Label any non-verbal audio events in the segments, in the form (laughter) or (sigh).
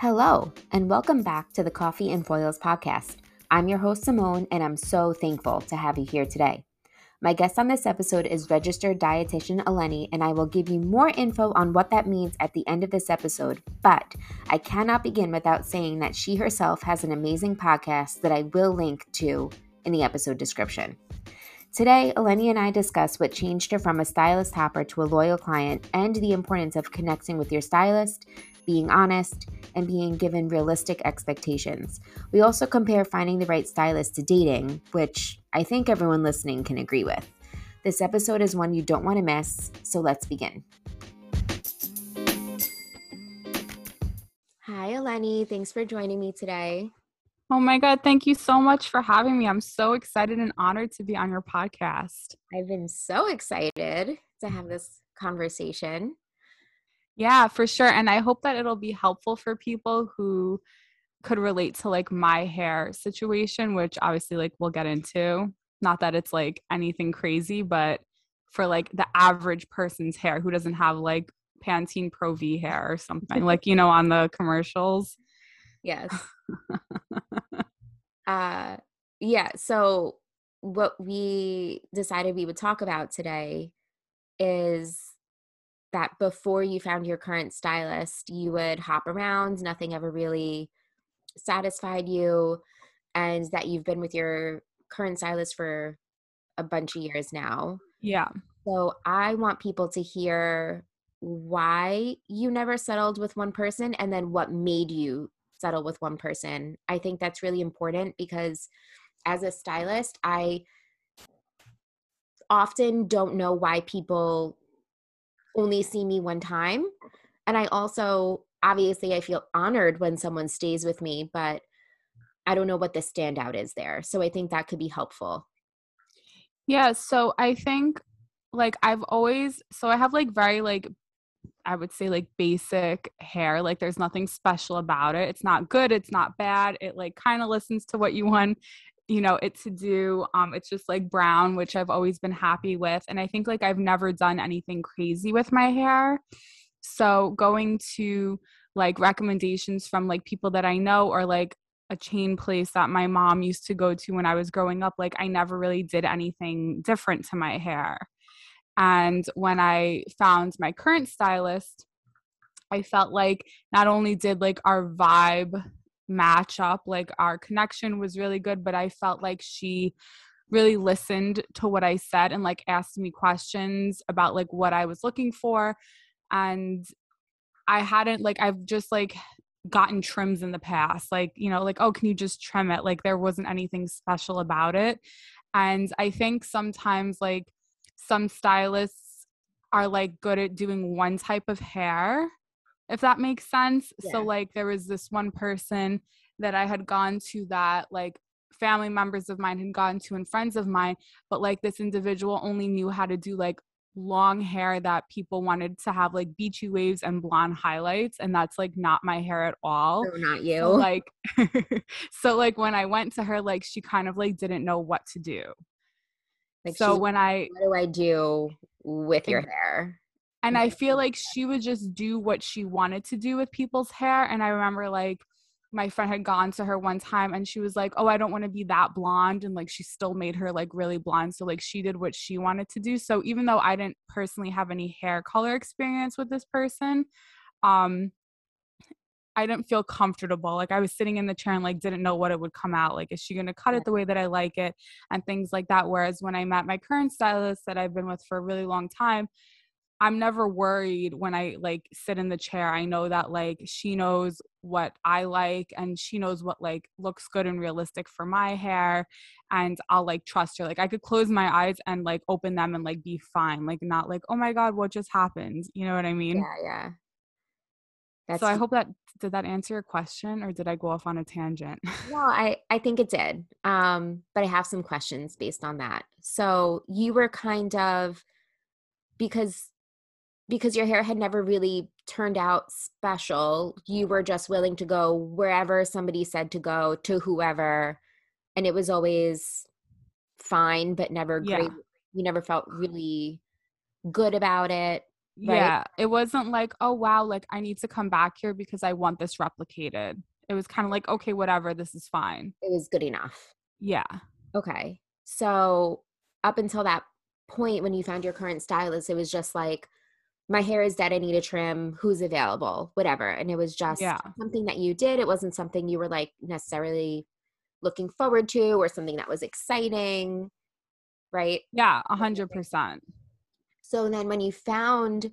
Hello, and welcome back to the Coffee and Foils podcast. I'm your host, Simone, and I'm so thankful to have you here today. My guest on this episode is registered dietitian Eleni, and I will give you more info on what that means at the end of this episode. But I cannot begin without saying that she herself has an amazing podcast that I will link to in the episode description. Today, Eleni and I discuss what changed her from a stylist hopper to a loyal client and the importance of connecting with your stylist, being honest, and being given realistic expectations. We also compare finding the right stylist to dating, which I think everyone listening can agree with. This episode is one you don't want to miss, so let's begin. Hi, Eleni. Thanks for joining me today. Oh my God. Thank you so much for having me. I'm so excited and honored to be on your podcast. I've been so excited to have this conversation. Yeah, for sure. And I hope that it'll be helpful for people who could relate to like my hair situation, which obviously like we'll get into. Not that it's like anything crazy, but for like the average person's hair who doesn't have like Pantene Pro V hair or something, like, you know, on the commercials. Yes. (laughs) uh yeah so what we decided we would talk about today is that before you found your current stylist you would hop around nothing ever really satisfied you and that you've been with your current stylist for a bunch of years now yeah so i want people to hear why you never settled with one person and then what made you settle with one person. I think that's really important because as a stylist, I often don't know why people only see me one time. And I also, obviously, I feel honored when someone stays with me, but I don't know what the standout is there. So I think that could be helpful. Yeah. So I think like I've always, so I have like very like I would say like basic hair. Like there's nothing special about it. It's not good, it's not bad. It like kind of listens to what you want you know it to do um it's just like brown which i've always been happy with and i think like i've never done anything crazy with my hair. So going to like recommendations from like people that i know or like a chain place that my mom used to go to when i was growing up like i never really did anything different to my hair. And when I found my current stylist, I felt like not only did like our vibe match up, like our connection was really good, but I felt like she really listened to what I said and like asked me questions about like what I was looking for. And I hadn't like I've just like gotten trims in the past. Like, you know, like, oh, can you just trim it? Like there wasn't anything special about it. And I think sometimes like some stylists are like good at doing one type of hair if that makes sense yeah. so like there was this one person that i had gone to that like family members of mine had gone to and friends of mine but like this individual only knew how to do like long hair that people wanted to have like beachy waves and blonde highlights and that's like not my hair at all so not you so, like (laughs) so like when i went to her like she kind of like didn't know what to do like so when I what do I do with your hair? And I feel like she would just do what she wanted to do with people's hair. And I remember like my friend had gone to her one time and she was like, Oh, I don't want to be that blonde. And like she still made her like really blonde. So like she did what she wanted to do. So even though I didn't personally have any hair color experience with this person, um, I didn't feel comfortable. Like I was sitting in the chair and like didn't know what it would come out. Like, is she gonna cut it the way that I like it? And things like that. Whereas when I met my current stylist that I've been with for a really long time, I'm never worried when I like sit in the chair. I know that like she knows what I like and she knows what like looks good and realistic for my hair and I'll like trust her. Like I could close my eyes and like open them and like be fine. Like not like, "Oh my god, what just happened?" You know what I mean? Yeah, yeah. That's so I hope that did that answer your question or did I go off on a tangent? No, I I think it did. Um, but I have some questions based on that. So you were kind of because because your hair had never really turned out special, you were just willing to go wherever somebody said to go to whoever and it was always fine but never great. Yeah. You never felt really good about it Right? Yeah. It wasn't like, oh, wow, like I need to come back here because I want this replicated. It was kind of like, okay, whatever, this is fine. It was good enough. Yeah. Okay. So up until that point when you found your current stylist, it was just like, my hair is dead. I need a trim. Who's available? Whatever. And it was just yeah. something that you did. It wasn't something you were like necessarily looking forward to or something that was exciting. Right. Yeah. A hundred percent. So then when you found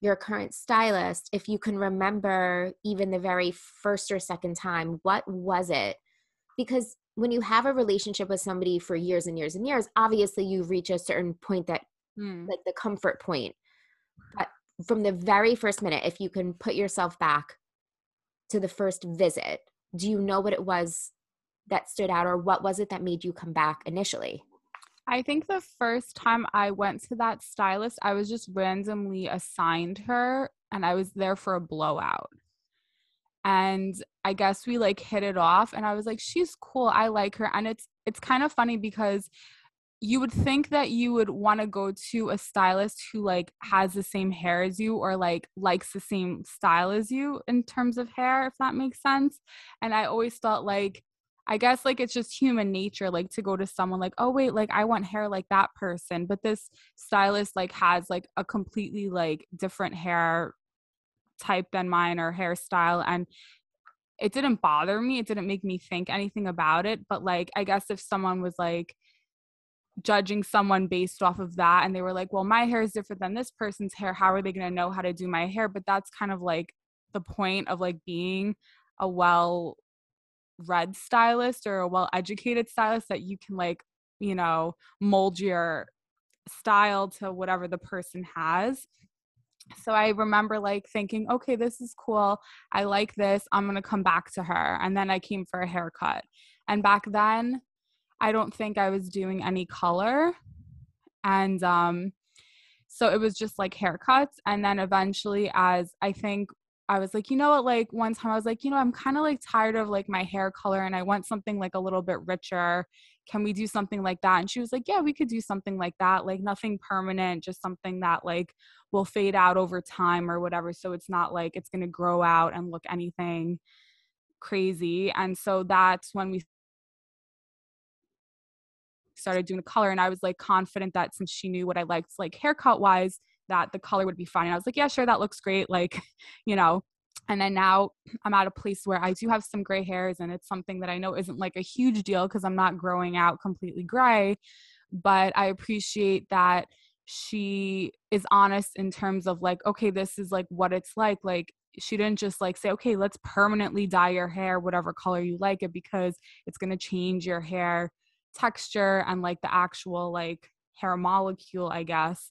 your current stylist, if you can remember even the very first or second time, what was it? Because when you have a relationship with somebody for years and years and years, obviously you reach a certain point that, mm. like the comfort point. From the very first minute, if you can put yourself back to the first visit, do you know what it was that stood out, or what was it that made you come back initially? I think the first time I went to that stylist, I was just randomly assigned her and I was there for a blowout. And I guess we like hit it off and I was like she's cool. I like her and it's it's kind of funny because you would think that you would want to go to a stylist who like has the same hair as you or like likes the same style as you in terms of hair if that makes sense. And I always felt like I guess like it's just human nature, like to go to someone like, oh wait, like I want hair like that person. But this stylist like has like a completely like different hair type than mine or hairstyle. And it didn't bother me. It didn't make me think anything about it. But like I guess if someone was like judging someone based off of that and they were like, well, my hair is different than this person's hair, how are they gonna know how to do my hair? But that's kind of like the point of like being a well read stylist or a well educated stylist that you can like you know mold your style to whatever the person has. So i remember like thinking okay this is cool. I like this. I'm going to come back to her. And then i came for a haircut. And back then i don't think i was doing any color and um so it was just like haircuts and then eventually as i think I was like, you know what, like one time I was like, you know, I'm kind of like tired of like my hair color and I want something like a little bit richer. Can we do something like that? And she was like, yeah, we could do something like that. Like nothing permanent, just something that like will fade out over time or whatever. So it's not like it's going to grow out and look anything crazy. And so that's when we started doing the color and I was like confident that since she knew what I liked like haircut wise that the color would be fine. And I was like, yeah, sure, that looks great. Like, (laughs) you know, and then now I'm at a place where I do have some gray hairs and it's something that I know isn't like a huge deal because I'm not growing out completely gray. But I appreciate that she is honest in terms of like, okay, this is like what it's like. Like, she didn't just like say, okay, let's permanently dye your hair whatever color you like it because it's going to change your hair texture and like the actual like hair molecule, I guess.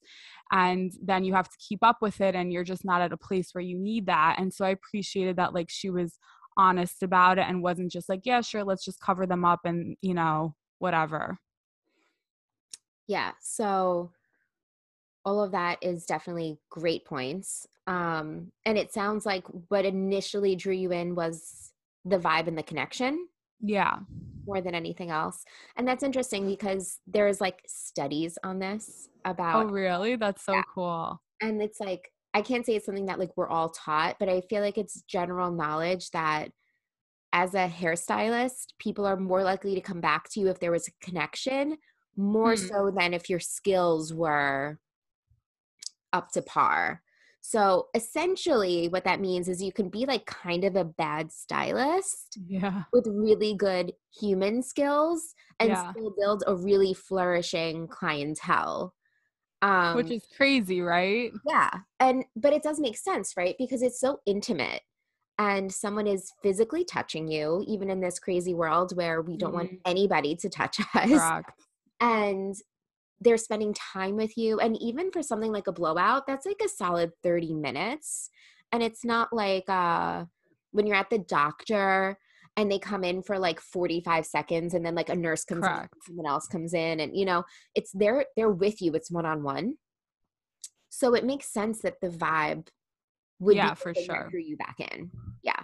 And then you have to keep up with it, and you're just not at a place where you need that. And so I appreciated that, like, she was honest about it and wasn't just like, yeah, sure, let's just cover them up and, you know, whatever. Yeah. So all of that is definitely great points. Um, and it sounds like what initially drew you in was the vibe and the connection. Yeah more than anything else. And that's interesting because there's like studies on this oh, about Oh really? That's so yeah. cool. And it's like I can't say it's something that like we're all taught, but I feel like it's general knowledge that as a hairstylist, people are more likely to come back to you if there was a connection, more mm-hmm. so than if your skills were up to par. So essentially, what that means is you can be like kind of a bad stylist yeah. with really good human skills and yeah. still build a really flourishing clientele. Um, Which is crazy, right? Yeah. And, but it does make sense, right? Because it's so intimate and someone is physically touching you, even in this crazy world where we don't mm-hmm. want anybody to touch (laughs) us. And they're spending time with you and even for something like a blowout that's like a solid 30 minutes and it's not like uh when you're at the doctor and they come in for like 45 seconds and then like a nurse comes Correct. in someone else comes in and you know it's they're they're with you it's one-on-one. So it makes sense that the vibe would yeah for sure. you back in. Yeah.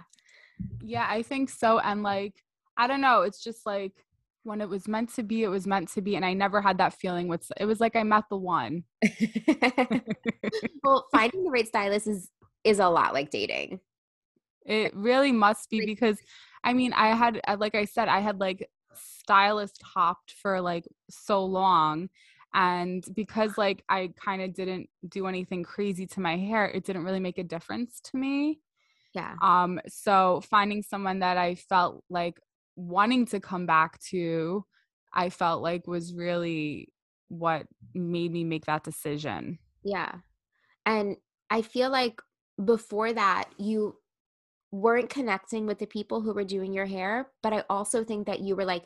Yeah i think so and like i don't know it's just like when it was meant to be, it was meant to be. And I never had that feeling with it was like I met the one. (laughs) well, finding the right stylist is is a lot like dating. It really must be because I mean, I had uh, like I said, I had like stylist hopped for like so long and because like I kind of didn't do anything crazy to my hair, it didn't really make a difference to me. Yeah. Um so finding someone that I felt like wanting to come back to, I felt like was really what made me make that decision. Yeah. And I feel like before that, you weren't connecting with the people who were doing your hair, but I also think that you were like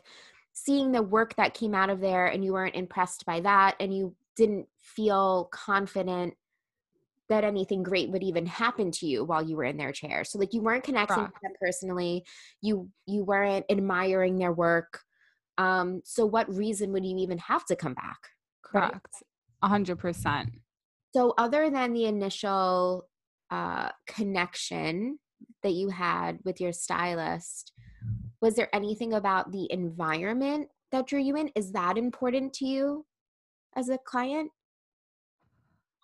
seeing the work that came out of there and you weren't impressed by that and you didn't feel confident that anything great would even happen to you while you were in their chair. So like you weren't connecting with them personally. You you weren't admiring their work. Um so what reason would you even have to come back? Correct. A hundred percent. So other than the initial uh connection that you had with your stylist, was there anything about the environment that drew you in? Is that important to you as a client?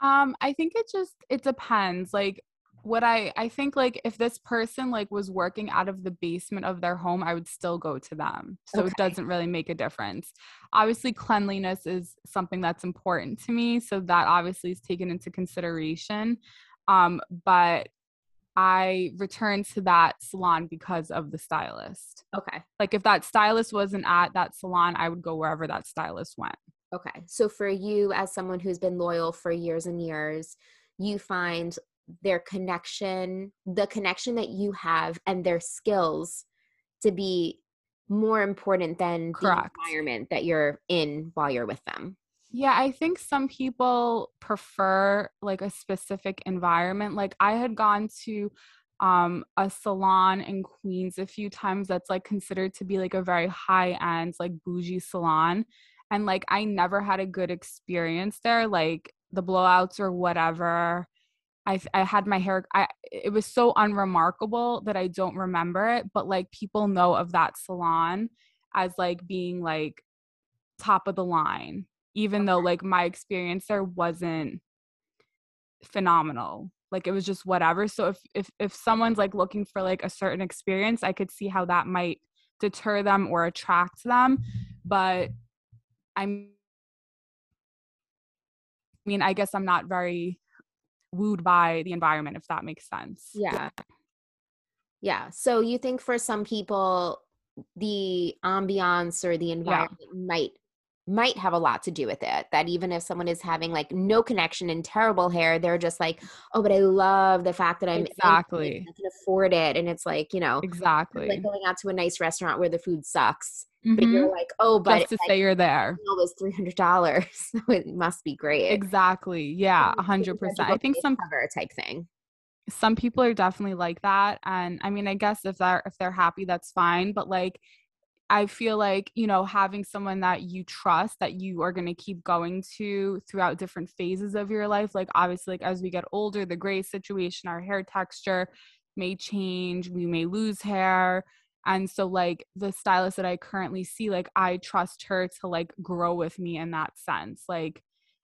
Um, I think it just it depends. Like what I I think like if this person like was working out of the basement of their home, I would still go to them. So okay. it doesn't really make a difference. Obviously cleanliness is something that's important to me, so that obviously is taken into consideration. Um, but I returned to that salon because of the stylist. Okay. Like if that stylist wasn't at that salon, I would go wherever that stylist went. Okay. So for you, as someone who's been loyal for years and years, you find their connection, the connection that you have, and their skills to be more important than Correct. the environment that you're in while you're with them. Yeah, I think some people prefer like a specific environment. Like I had gone to um a salon in Queens a few times that's like considered to be like a very high end like bougie salon and like I never had a good experience there like the blowouts or whatever. I I had my hair I it was so unremarkable that I don't remember it but like people know of that salon as like being like top of the line even though like my experience there wasn't phenomenal. Like it was just whatever. So if if if someone's like looking for like a certain experience i could see how that might deter them or attract them but I'm I mean, I guess I'm not very wooed by the environment if that makes sense. Yeah. Yeah. So you think for some people the ambiance or the environment yeah. might might have a lot to do with it that even if someone is having like no connection and terrible hair they're just like oh but i love the fact that i'm exactly. I can afford it. And it's like you know exactly like going out to a nice restaurant where the food sucks mm-hmm. but you're mm-hmm. like oh but just to say you're there. it was $300 it must be great. Exactly. Yeah 100% i think some cover type thing. Some people are definitely like that and i mean i guess if they're if they're happy that's fine but like I feel like, you know, having someone that you trust that you are going to keep going to throughout different phases of your life. Like, obviously, like as we get older, the gray situation, our hair texture may change, we may lose hair. And so, like, the stylist that I currently see, like, I trust her to like grow with me in that sense. Like,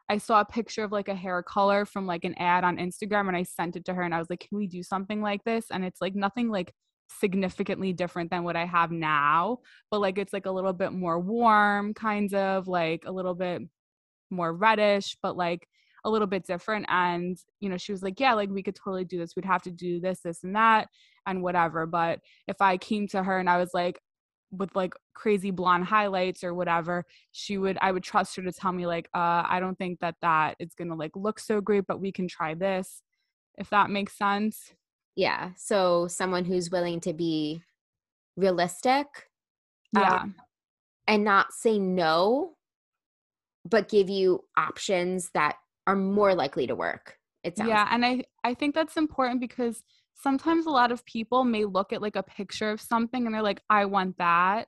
I saw a picture of like a hair color from like an ad on Instagram and I sent it to her and I was like, can we do something like this? And it's like nothing like significantly different than what I have now, but like it's like a little bit more warm, kind of like a little bit more reddish, but like a little bit different. And, you know, she was like, Yeah, like we could totally do this. We'd have to do this, this, and that, and whatever. But if I came to her and I was like, with like crazy blonde highlights or whatever she would i would trust her to tell me like uh i don't think that that is gonna like look so great but we can try this if that makes sense yeah. So someone who's willing to be realistic. Yeah. Um, and not say no, but give you options that are more likely to work. It sounds yeah, like. and I I think that's important because sometimes a lot of people may look at like a picture of something and they're like, I want that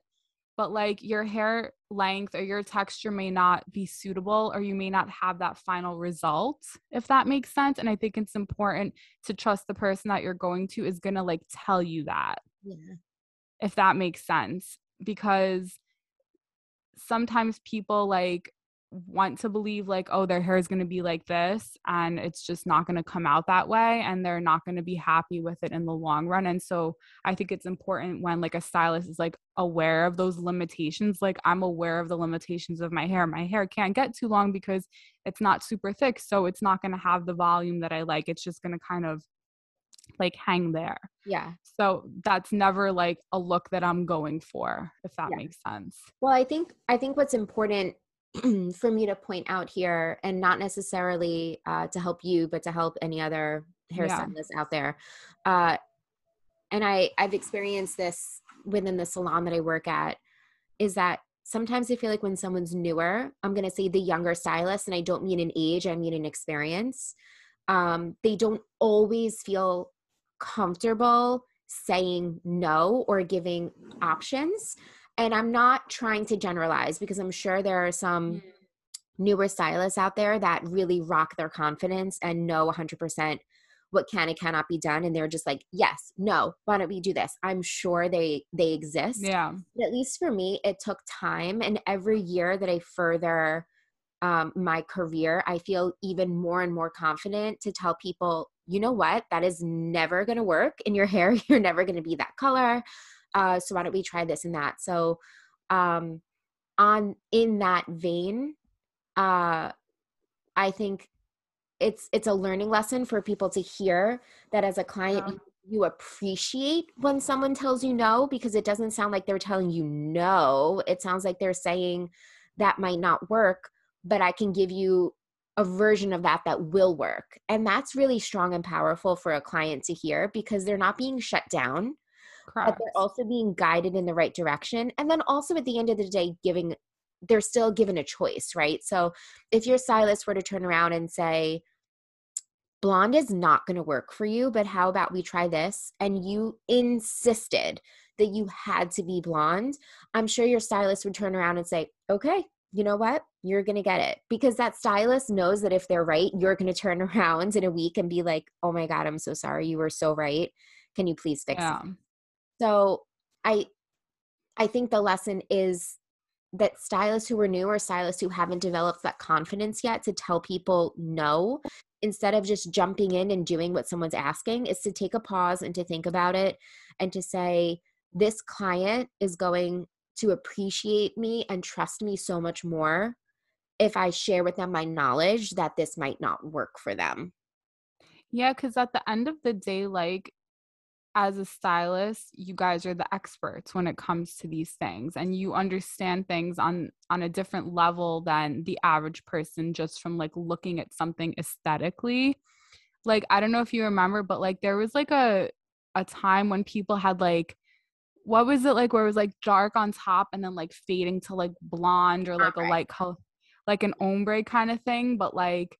but like your hair length or your texture may not be suitable or you may not have that final result if that makes sense and i think it's important to trust the person that you're going to is going to like tell you that. Yeah. If that makes sense because sometimes people like want to believe like oh their hair is going to be like this and it's just not going to come out that way and they're not going to be happy with it in the long run. And so i think it's important when like a stylist is like aware of those limitations like i'm aware of the limitations of my hair. My hair can't get too long because it's not super thick so it's not going to have the volume that i like. It's just going to kind of like hang there. Yeah. So that's never like a look that i'm going for if that yeah. makes sense. Well i think i think what's important (clears throat) for me to point out here and not necessarily uh, to help you but to help any other hairstylists yeah. out there uh, and i i've experienced this within the salon that i work at is that sometimes i feel like when someone's newer i'm going to say the younger stylist and i don't mean an age i mean an experience um, they don't always feel comfortable saying no or giving options and I'm not trying to generalize because I'm sure there are some mm. newer stylists out there that really rock their confidence and know 100% what can and cannot be done. And they're just like yes no why don't we do this? I'm sure they they exist. Yeah. But at least for me it took time. And every year that i further um, my career i feel even more and more confident to tell people you know what? That is never going to work in your (laughs) hair. You're never going to be that color uh, so why don't we try this and that. So um, on in that vein uh, i think it's it's a learning lesson for people to hear that as a client yeah. you, you appreciate when someone tells you no because it doesn't sound like they're telling you no. It sounds like they're saying that might not work but i can give you a version of that that will work. And that's really strong and powerful for a client to hear because they're not being shut down Correct. but they're also being guided in the right direction. And then also at the end of the day, giving they're still given a choice, right? So if your stylist were to turn around and say, blonde is not going to work for you, but how about we try this? And you insisted that you had to be blonde, I'm sure your stylist would turn around and say, okay, you know what? You're going to get it. Because that stylist knows that if they're right, you're going to turn (laughs) around in a week and be like, oh my God, I'm so sorry. You were so right. Can you please fix yeah. it? So I I think the lesson is that stylists who are new or stylists who haven't developed that confidence yet to tell people no instead of just jumping in and doing what someone's asking is to take a pause and to think about it and to say this client is going to appreciate me and trust me so much more if I share with them my knowledge that this might not work for them. Yeah, because at the end of the day, like as a stylist you guys are the experts when it comes to these things and you understand things on on a different level than the average person just from like looking at something aesthetically. Like i don't know if you remember but like there was like a a time when people had like what was it like where it was like dark on top and then like fading to like blonde or like a light color like an ombre kind of thing but like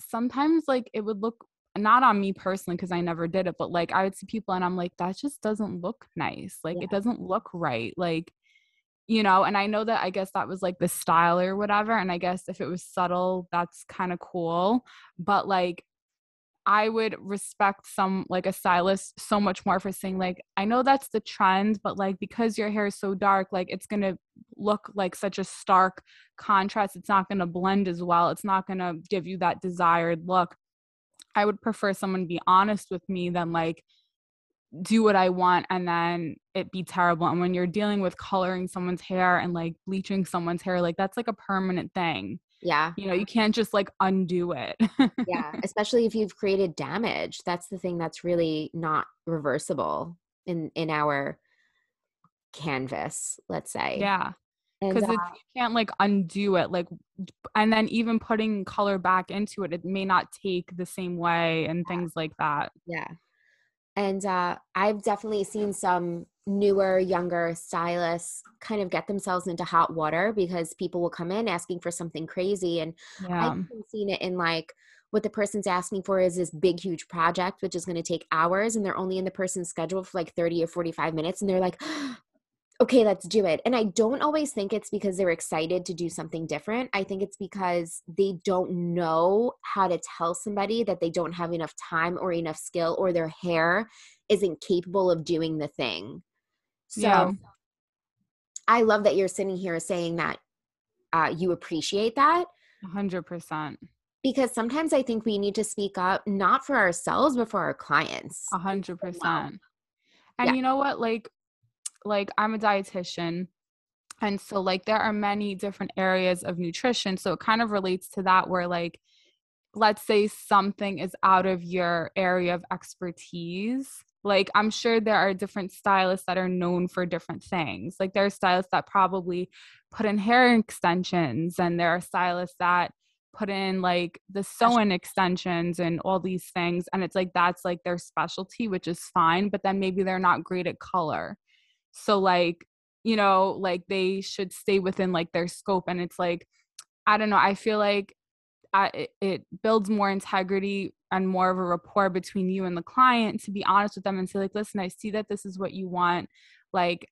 sometimes like it would look not on me personally because I never did it, but like I would see people and I'm like, that just doesn't look nice. Like yeah. it doesn't look right. Like, you know, and I know that I guess that was like the style or whatever. And I guess if it was subtle, that's kind of cool. But like, I would respect some like a stylist so much more for saying like I know that's the trend but like because your hair is so dark like it's going to look like such a stark contrast it's not going to blend as well it's not going to give you that desired look I would prefer someone be honest with me than like do what I want and then it be terrible. And when you're dealing with coloring someone's hair and like bleaching someone's hair, like that's like a permanent thing. Yeah. You know, you can't just like undo it. yeah. (laughs) Especially if you've created damage. That's the thing that's really not reversible in in our canvas, let's say. Yeah because uh, you can't like undo it like and then even putting color back into it it may not take the same way and yeah. things like that yeah and uh, i've definitely seen some newer younger stylists kind of get themselves into hot water because people will come in asking for something crazy and yeah. i've seen it in like what the person's asking for is this big huge project which is going to take hours and they're only in the person's schedule for like 30 or 45 minutes and they're like okay, let's do it. And I don't always think it's because they're excited to do something different. I think it's because they don't know how to tell somebody that they don't have enough time or enough skill or their hair isn't capable of doing the thing. So yeah. I love that you're sitting here saying that uh, you appreciate that. 100%. Because sometimes I think we need to speak up, not for ourselves, but for our clients. 100%. And yeah. you know what? Like, like I'm a dietitian. And so, like, there are many different areas of nutrition. So, it kind of relates to that, where, like, let's say something is out of your area of expertise like i'm sure there are different stylists that are known for different things like there are stylists that probably put in hair extensions and there are stylists that put in like the sew-in extensions and all these things and it's like that's like their specialty which is fine but then maybe they're not great at color so like you know like they should stay within like their scope and it's like i don't know i feel like I, it builds more integrity and more of a rapport between you and the client to be honest with them and say like listen i see that this is what you want like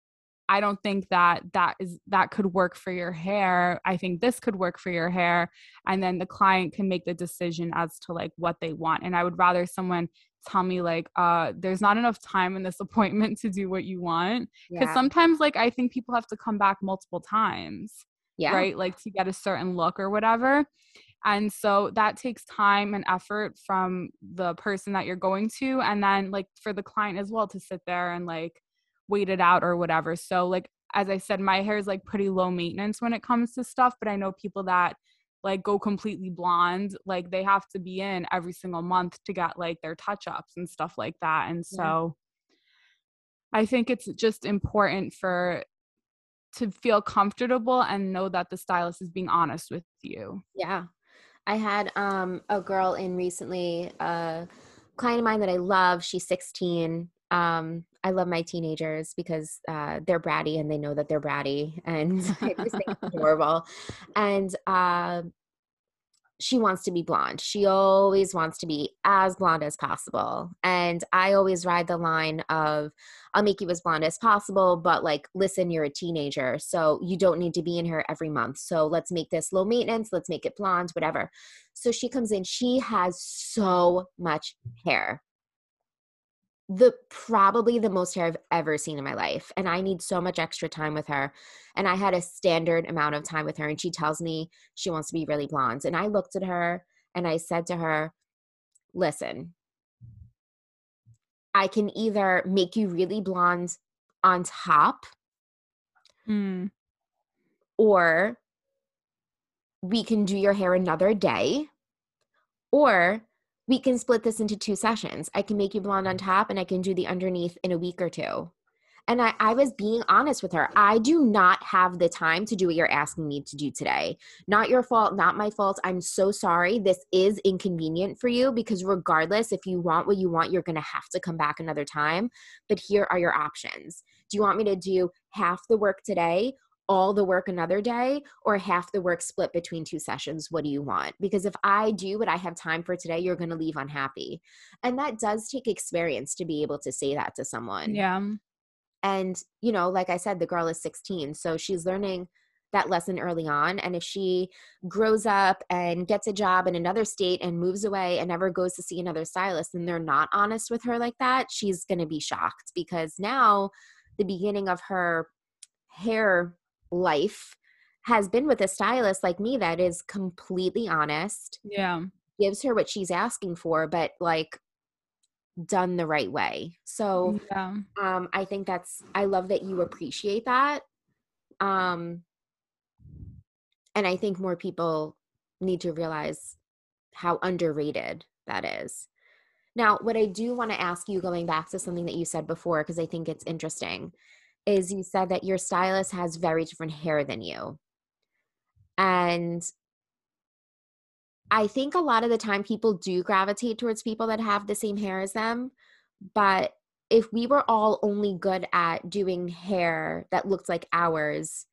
i don't think that that is that could work for your hair. I think this could work for your hair. And then the client can make the decision as to like what they want and i would rather someone tell me like uh there's not enough time in this (laughs) appointment to do what you want because yeah. sometimes like i think people have to come back multiple times yeah. right like to get a certain look or whatever and so that takes time and effort from the person that you're going to and then like for the client as well to sit there and like wait it out or whatever so like as i said my hair is like pretty low maintenance when it comes to stuff but i know people that like go completely blonde like they have to be in every single month to get like their touch ups and stuff like that and so yeah. i think it's just important for to feel comfortable and know that the stylist is being honest with you yeah I had um, a girl in recently, a client of mine that I love. She's 16. Um, I love my teenagers because uh, they're bratty and they know that they're bratty and (laughs) I just think it's (laughs) adorable. And uh, she wants to be blonde. She always wants to be as blonde as possible. And I always ride the line of, I'll make you as blonde as possible, but like, listen, you're a teenager. So you don't need to be in here every month. So let's make this low maintenance. Let's make it blonde, whatever. So she comes in. She has so much hair the probably the most hair I've ever seen in my life. And I need so much extra time with her. And I had a standard amount of time with her. And she tells me she wants to be really blonde. And I looked at her and I said to her, listen, I can either make you really blonde on top, mm. or we can do your hair another day, or we can split this into two sessions. I can make you blonde on mm. top and I can do the underneath in a week or two. And I, I, was being honest with her. I do not have the time to do what you're asking me to do today. Not your fault, not my fault. I'm so sorry. This is inconvenient for you because, regardless, if you want what you want, you're going to have to come back another time. But here are your options. Do you want me to do half the work today all the work another day or half the work split between two sessions what do you want? Because if i do what i have time for today you're going to leave unhappy. And that does take experience to be able to say that to someone. Yeah. And you know like i said the girl is 16 so she's learning that lesson early on and if she grows up and gets a job in another state and moves away and never goes to see another stylist and they're not honest with her like that she's going to be shocked because now the beginning of her hair life has been with a stylist like me that is completely honest. Yeah. Gives her what she's asking for, but like done the right way. So yeah. um I think that's I love that you appreciate that. Um and I think more people need to realize how underrated that is. Now, what I do want to ask you going back to something that you said before because I think it's interesting is you said that your stylist has very different hair than you. And I think a lot of the time people do gravitate towards people that have the same hair as them. But if we were all only good at doing hair that looked like ours,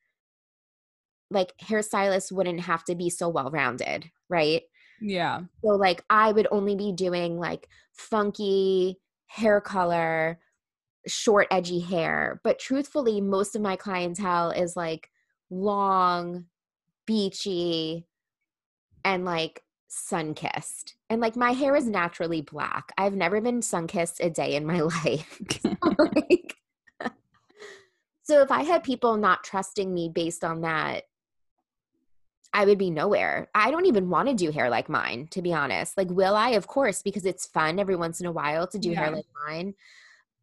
like hairstylists wouldn't have to be so well rounded, right? Yeah. So, like, I would only be doing like funky hair color short, edgy hair. But truthfully, most of my clientele is like long, beachy, and like sun kissed. And like my hair is naturally black. I've never been sun kissed a day in my (laughs) life. so, (laughs) like, (laughs) So if I had people not trusting me based on that, I would be nowhere. I don't even want to do hair like mine, to be honest. Like, will I? Of course, because it's fun every once in a while to do yeah. hair like mine.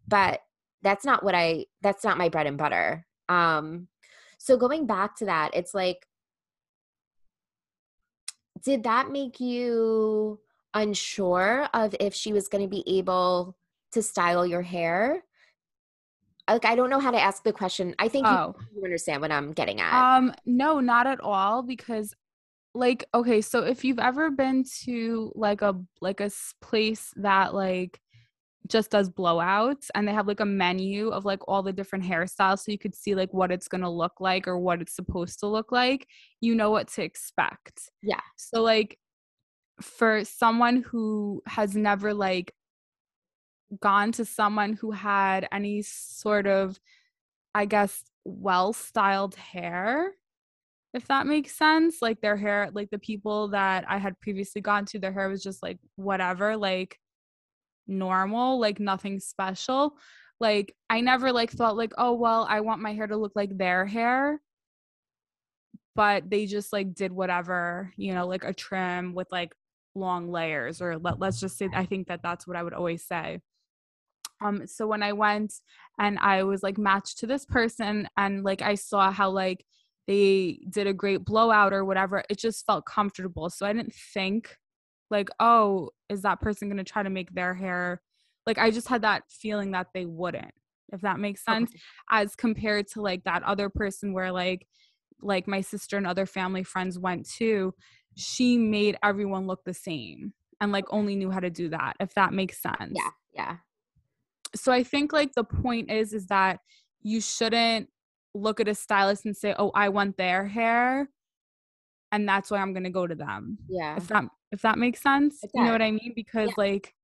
But that's not what I, that's not my bread and butter. Um, so going back to that, it's like, did that make you unsure of if she was going to be able to style your hair? like I don't know how to ask the question. I think oh. you, you understand what I'm getting at. Um no, not at all because like okay, so if you've ever been to like a like a place that like just does blowouts and they have like a menu of like all the different hairstyles so you could see like what it's going to look like or what it's supposed to look like you know what to expect yeah so like for someone who has never like gone to someone who had any sort of, I guess, well styled hair, if that makes sense. Like their hair, like the people that I had previously gone to, their hair was just like whatever, like normal, like nothing special. Like I never like thought like, oh well, I want my hair to look like their hair. But they just like did whatever, you know, like a trim with like long layers or let, let's just say i think that that's what i would always say um so when i went and i was like matched to this person and like i saw how like they did a great blowout or whatever it just felt comfortable so i didn't think like oh is that person going to try to make their hair? Like i just had that feeling that they wouldn't if that makes sense okay. as compared to like that other person where like like my sister and other family friends went to she made everyone look the same and like only knew how to do that if that makes sense. Yeah yeah. So i think like the point is is that you shouldn't look at a stylist and say oh i want their hair and that's why i'm going to go to them yeah if that if that makes sense you know what i mean because yeah. like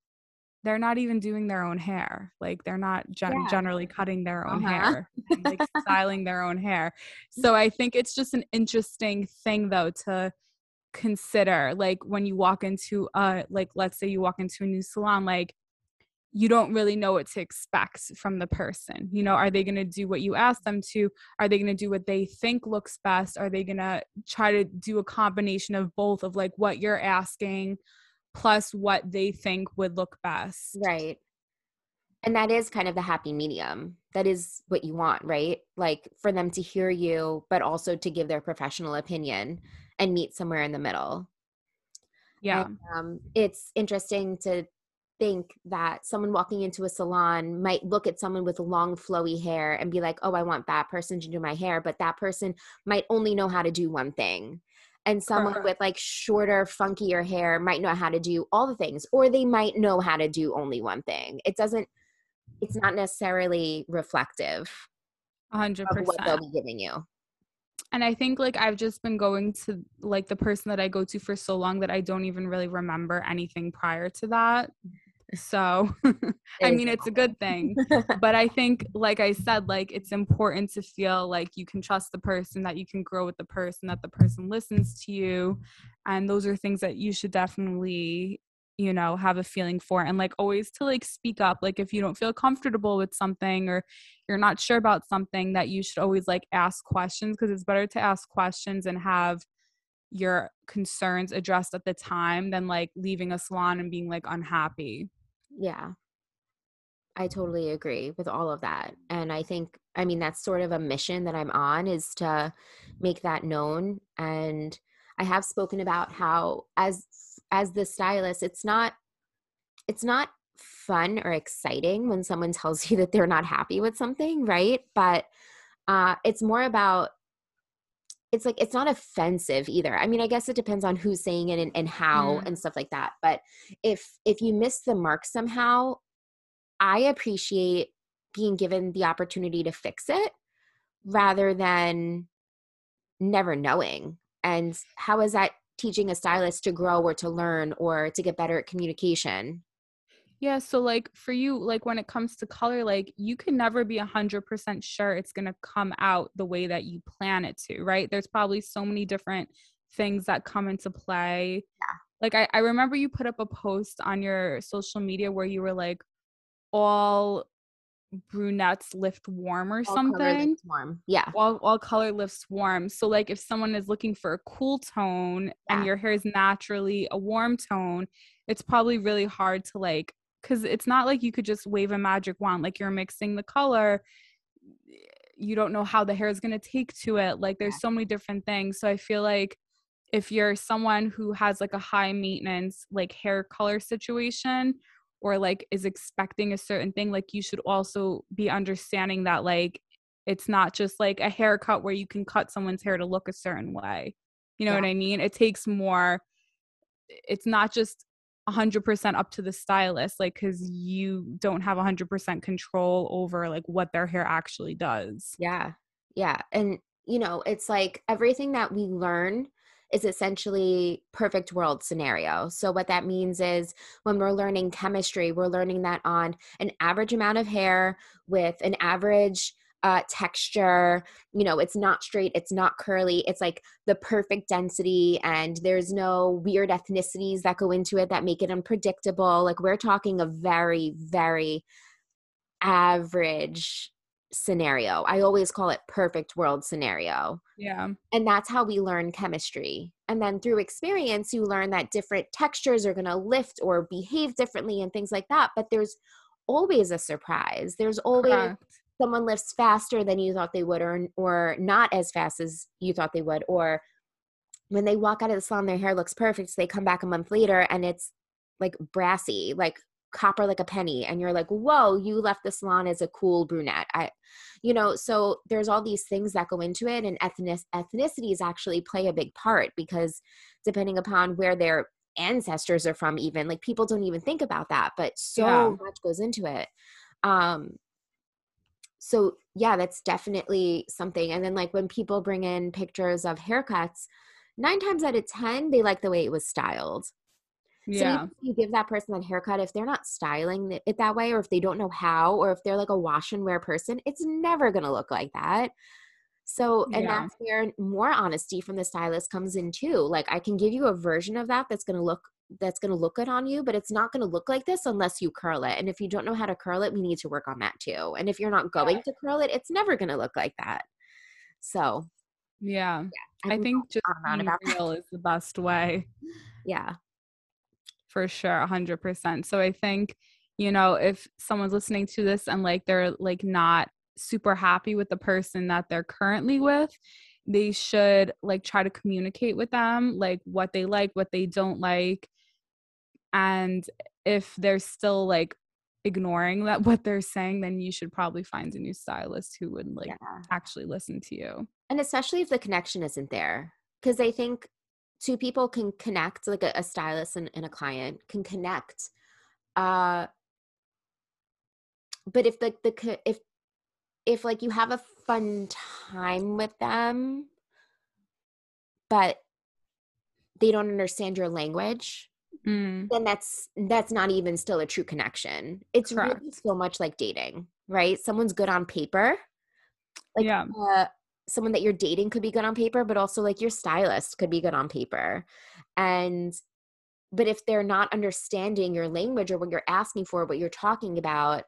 they're not even doing their own hair like they're not gen- yeah. generally cutting their own uh-huh. hair and, like (laughs) styling their own hair so i think it's just an interesting thing though to consider like when you walk into a like let's say you walk into a new salon like you don't really know what to expect from the person. You know, are they going to do what you ask them to? Are they going to do what they think looks best? Are they going to try to do a combination of both of like what you're asking plus what they think would look best? Right. And that is kind of the happy medium. That is what you want, right? Like for them to hear you, but also to give their professional opinion and meet somewhere in the middle. Yeah. And, um, it's interesting to think that someone walking into a salon might look at someone with long flowy hair and be like oh i want that person to do my hair but that person might only know how to do one thing. And someone uh-huh. with like shorter funkier hair might know how to do all the things or they might know how to do only one thing. It doesn't it's not necessarily reflective 100% of what they'll be giving you. And i think like i've just been going to like the person that i go to for so long that i don't even really remember anything prior to that so, (laughs) I mean, it's a good thing. (laughs) but I think, like I said, like it's important to feel like you can trust the person, that you can grow with the person, that the person listens to you. And those are things that you should definitely, you know, have a feeling for. And like always to like speak up. Like if you don't feel comfortable with something or you're not sure about something, that you should always like ask questions because it's better to ask questions and have your concerns addressed at the time than like leaving a salon and being like unhappy. Yeah. I totally agree with all of that. And I think, I mean, that's sort of a mission that I'm on is to make that known. And I have spoken about how as as the stylist, it's not it's not fun or exciting when someone tells (laughs) you that they're not happy with something, right? But uh, it's more about it's like it's not offensive either. I mean i guess it depends on who's saying it and, and how mm. and stuff like that but if if you miss the mark somehow i appreciate being given the opportunity to fix it rather than never knowing. And how is that teaching a stylist to grow or to learn or to get better at communication yeah, so like for you, like when it comes to color, like you can never be a hundred percent sure it's gonna come out the way that you plan it to, right? There's probably so many different things that come into play. Yeah. Like I, I remember you put up a post on your social media where you were like, all brunettes lift warm or All color something. lifts warm. Yeah. All, all color lifts warm. So, like, if someone is looking for a cool tone Yeah. and your hair is naturally a warm tone, it's probably really hard to like, because it's not like you could just wave a magic wand, like, you're mixing the color. You don't know how the hair is going to take to it. Like, there's so many different things. So, I feel like if you're someone who has like a high maintenance, like, hair color situation, or like is expecting a certain thing like you should also be understanding that like it's not just like a haircut where you can cut someone's hair to look a certain way you know Yeah. what i mean it takes more it's not just 100% up to the stylist like cuz you don't have 100% control over like what their hair actually does Yeah. Yeah. And, you know, it's like everything that we learn is essentially perfect world scenario. So what that means is when we're learning chemistry, we're learning that on an average amount of hair with an average uh, texture, you know, it's not straight, it's not curly, it's like the perfect density, and there's no weird ethnicities that go into it that make it unpredictable. Like we're talking a very, very average scenario. I always call it perfect world scenario. yeah And that's how we learn chemistry. And then through experience, you learn that different textures are going to lift or behave differently and things like that. But there's always a surprise. There's always correct. Someone lifts faster than you thought they would, or, or not as fast as you thought they would. Or when they walk out of the salon, their hair looks perfect. So they come back a month later and it's like brassy, like copper like a penny and you're like whoa you left the salon as a cool brunette i you know so there's all these things that go into it and ethnic ethnicities actually play a big part because depending upon where their ancestors are from even like people don't even think about that but so Yeah. much goes into it um so yeah that's definitely something and then like when people bring in pictures of haircuts nine times out of ten they like the way it was styled yeah if you give that person that haircut, if they're not styling it that way, or if they don't know how, or if they're like a wash and wear person, it's never gonna look like that. So, and Yeah. that's where more honesty from the stylist comes in too. Like I can give you a version of that that's gonna look that's gonna look good on you, but it's not gonna look like this unless you curl it. And if you don't know how to curl it, we need to work on that too. And if you're not going to curl it, it's never gonna look like that. So yeah i can think just on about real is the best way yeah. for sure 100% so i think you know if someone's listening to this and like they're like not super happy with the person that they're currently with they should like try to communicate with them like what they like what they don't like and if they're still like ignoring that (laughs) what they're saying then you should probably find a new stylist who would like yeah. actually listen to you and especially if the connection isn't there because i think two people can connect like a, a stylist and, and a client can connect uh but if the, the if if like you have a fun time with them but they don't understand your language Mm, then that's that's not even still a true connection. It's really so much like dating right? Someone's good on paper like Yeah. uh, someone that you're dating could be good on paper but also like your stylist could be good on paper. And but if they're not understanding your language or what you're asking for what you're talking about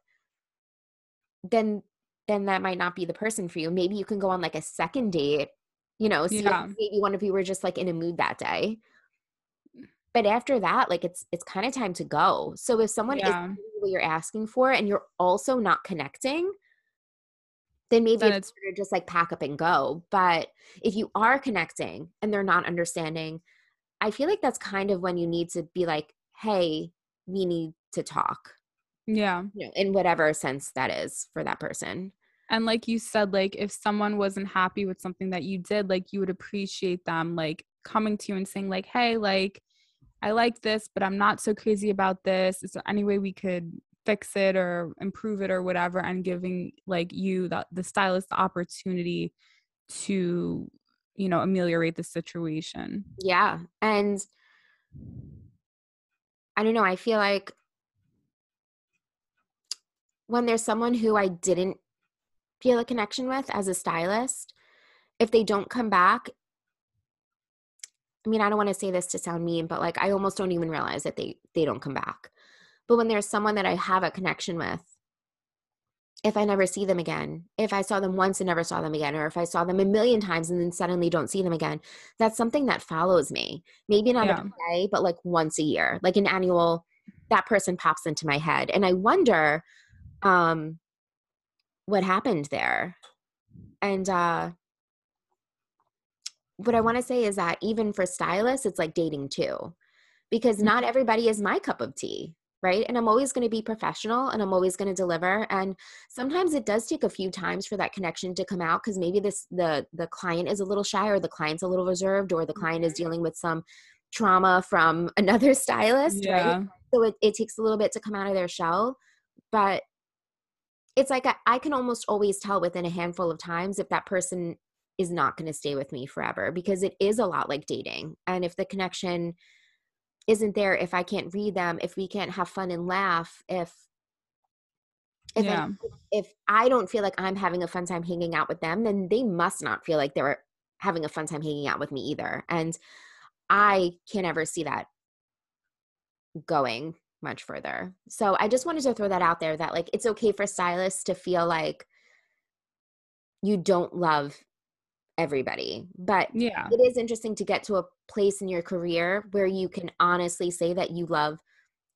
then then that might not be the person for you. Maybe you can go on like a second date you know see Yeah. maybe one of you were just like in a mood that day but after that like it's it's kind of time to go. So if someone is Yeah. you what you're asking for and you're also not connecting then maybe Then it's it's- just like pack up and go. But if you are connecting and they're not understanding i feel like that's kind of when you need to be like hey we need to talk. Yeah. You know in whatever sense that is for that person. And like you said, like if someone wasn't happy with something that you did, like you would appreciate them like coming to you and saying, like, hey, like I like this, but I'm not so crazy about this. Is there any way we could fix it or improve it or whatever? And giving like you the, the stylist the opportunity to, you know, ameliorate the situation. yeah and i don't know i feel like when there's someone who i didn't feel a connection with as a stylist if they don't come back i mean i don't want to say this to sound mean but like i almost don't even realize that they they don't come back but when there's someone that i have a connection with if I never see them again, if I saw them once and never saw them again, or if I saw them a million times and then suddenly don't see them again, that's something that follows me. Maybe not yeah. every day, but like once a year, like an annual, that person pops into my head. And I wonder um, what happened there. And uh, what I want to say is that even for stylists, it's like dating too, because mm. not everybody is my cup of tea right? And i'm always going to be professional and i'm always going to deliver. And sometimes it does take a few times for that connection to come out because maybe this the the client is a little shy or the client's a little reserved or the client is dealing with some trauma from (laughs) another stylist yeah. right so it, it takes a little bit to come out of their shell. But it's like I, I can almost always tell within a handful of times if that person is not going to stay with me forever because it is a lot like dating and if the connection isn't there if I can't read them, if we can't have fun and laugh, if if yeah. I, if I don't feel like I'm having a fun time hanging out with them, then they must not feel like they're having a fun time hanging out with me either. And I can't ever see that going much further. So I just wanted to throw that out there that like it's okay for stylists to feel like you don't love everybody. But yeah, it is interesting to get to a place in your career where you can honestly say that you love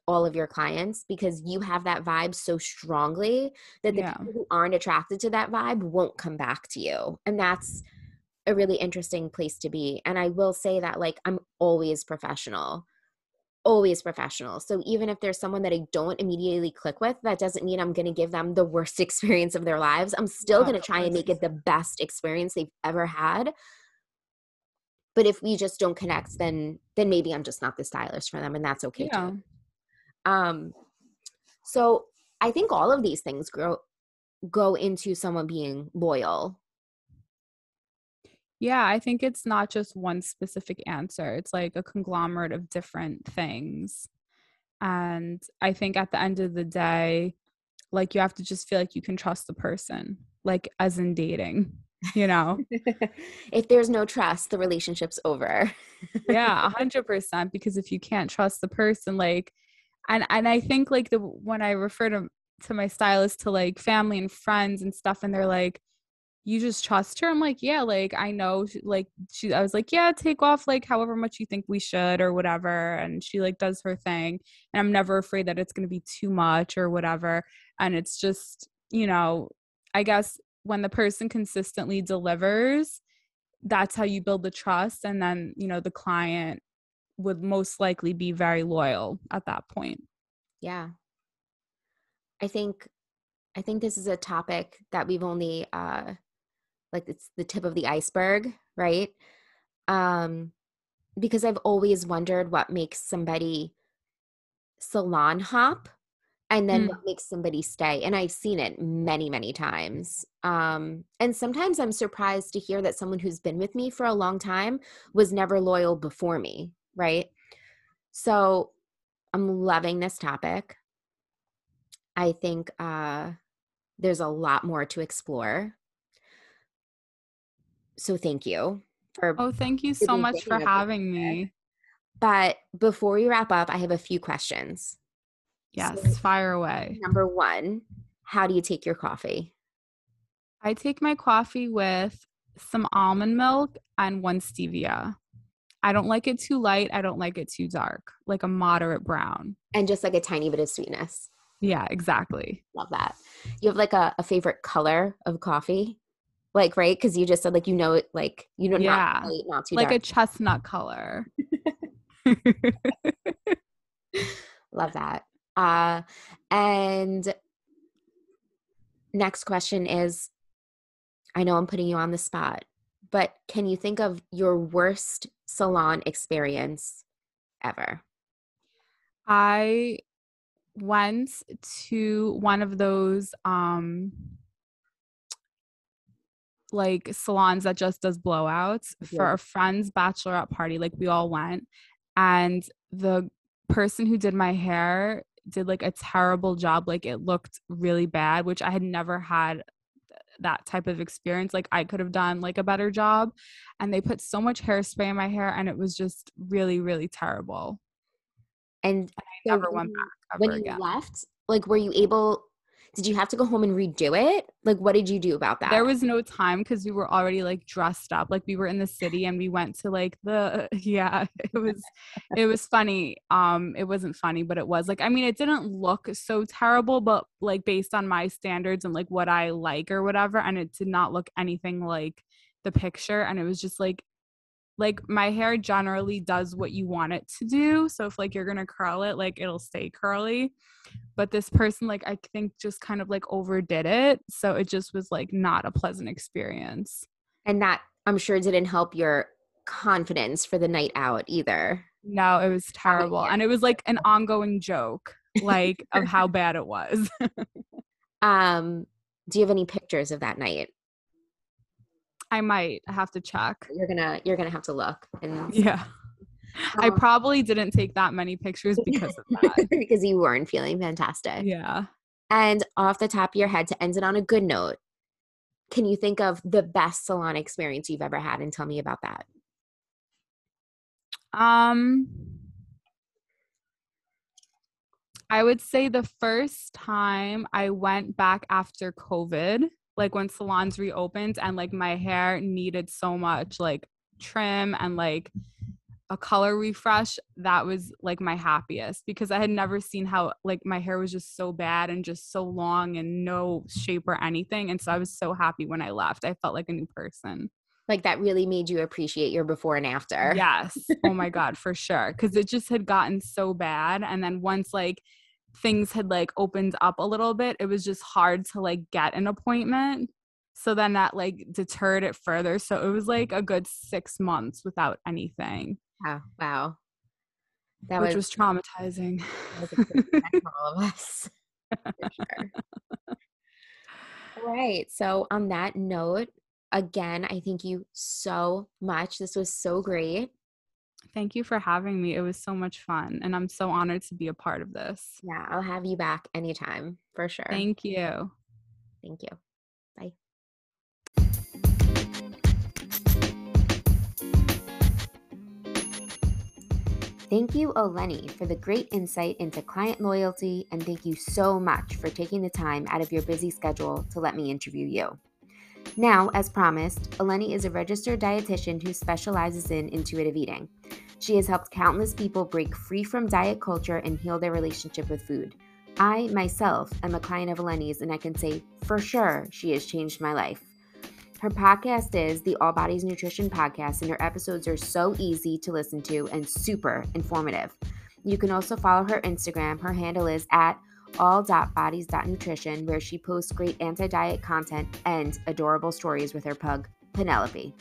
all of your clients because you have that vibe so strongly that the yeah. people who aren't attracted to that vibe won't come back to you. And that's a really interesting place to be. And I will say that like I'm always professional always professional. So even if there's someone that I don't immediately click with, that doesn't mean I'm going to give them the worst (laughs) experience of their lives. I'm still yeah, going to try and make it the best experience they've ever had. But if we just don't connect, then then maybe I'm just not the stylist for them, and that's okay yeah. too. Um, so I think all of these things grow go into someone being loyal yeah, I think it's not just one specific answer. It's like a conglomerate of different things. And I think at the end of the day, like you have to just feel like you can trust the person, like as in dating, you know? (laughs) if there's no trust, the relationship's over. yeah, 100%. (laughs) Because if you can't trust the person, like, and, and I think like the, when I refer to, to my stylist to like family and friends and stuff, and they're like, you just trust her? I'm like yeah like i know like she i was like yeah take off like however much you think we should or whatever and she like does her thing and i'm never afraid that it's going to be too much or whatever and it's just you know i guess when the person consistently delivers that's how you build the trust and then you know the client would most likely be very loyal at that point. Yeah. I think i think this is a topic that we've only uh like it's the tip of the iceberg, right? Um, because I've always wondered what makes somebody salon hop and then mm. what makes somebody stay. And I've seen it many, many times. Um, and sometimes I'm surprised to hear that someone who's been with me for a long time was never loyal before me, right? So I'm loving this topic. I think uh, there's a lot more to explore so thank you for Oh, thank you so much for having me. But before we wrap up, I have a few questions. Yes, so, fire away. Number 1, how do you take your coffee? I take my coffee with some almond milk and one stevia. I don't like it too light. I don't like it too dark, like a moderate brown. And just like a tiny bit of sweetness. Yeah, exactly. Love that. You have like a, a favorite color of coffee? Like right? Because you just said like you know it like you know yeah. not, not too like dark. a chestnut color. (laughs) Love that. Uh and next question is i know i'm putting you on the spot but can you think of your worst salon experience ever? I went to one of those um like salons that just does blowouts yeah. for a friend's bachelorette party. Like we all went, and the person who did my hair did like a terrible job. Like it looked really bad, which I had never had that type of experience. Like I could have done like a better job. And they put so much hairspray in my hair and it was just really, really terrible. And, and I never went back. ever when you again. left, like were you able did you have to go home and redo it? Like, what did you do about that? There was no time because we were already like dressed up. Like we were in the city and we went to like the (laughs) yeah. It was it was funny. Um, it wasn't funny, but it was like I mean, it didn't look so terrible, but like based on my standards and like what I like or whatever, and it did not look anything like the picture. And it was just like like my hair generally does what you want it to do. So if like you're gonna curl it, like it'll stay curly. But this person, like I think just kind of like overdid it. So it just was like not a pleasant experience. And that I'm sure didn't help your confidence for the night out either. No, it was terrible. And it was like an (laughs) ongoing joke, like of how bad it was. (laughs) um, do you have any pictures of that night? I might have to check. You're gonna you're gonna have to look and yeah. Um, I probably didn't take that many pictures because of that. (laughs) because you weren't feeling fantastic. Yeah. And off the top of your head, to end it on a good note, can you think of the best salon experience you've ever had and tell me about that? Um I would say the first time I went back after COVID like when salons reopened and like my hair needed so much like trim and like a color refresh that was like my happiest because i had never seen how like my hair was just so bad and just so long and no shape or anything and so i was so happy when i left. I felt like a new person. Like that really made you appreciate your before and after. Yes. Oh my (laughs) god for sure because it just had gotten so bad and then once like things had like opened up a little bit, it was just hard to like get an appointment. So then that like deterred it further. So it was mm-hmm. like a good six months without anything. Oh, wow. That was which was, was traumatizing. That was for all of us. For sure. all right. So on that note, again, I thank you so much. This was so great. Thank you for having me. It was so much fun. And I'm so honored to be a part of this. Yeah, I'll have you back anytime for sure. Thank you. Thank you. Bye. Thank you, Eleni, for the great insight into client loyalty, and thank you so much for taking the time out of your busy schedule to let me interview you. Now, as promised, Eleni is a registered dietitian who specializes in intuitive eating. She has helped countless people break free from diet culture and heal their relationship with food. I myself am a client of Eleni's, and I can say for sure she has changed my life. Her podcast is the All Bodies Nutrition Podcast, and her episodes are so easy to listen to and super informative. You can also follow her Instagram. Her handle is at all.bodies.nutrition, where she posts great anti diet content and adorable stories with her pug, Penelope.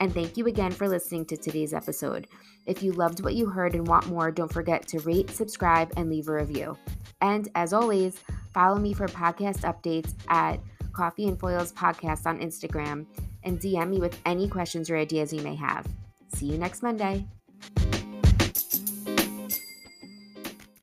And thank you again for listening to today's episode. If you loved what you heard and want more, don't forget to rate, subscribe, and leave a review. And as always, follow me for podcast updates at Coffee and Foils Podcast on Instagram and DM me with any questions or ideas you may have. See you next Monday.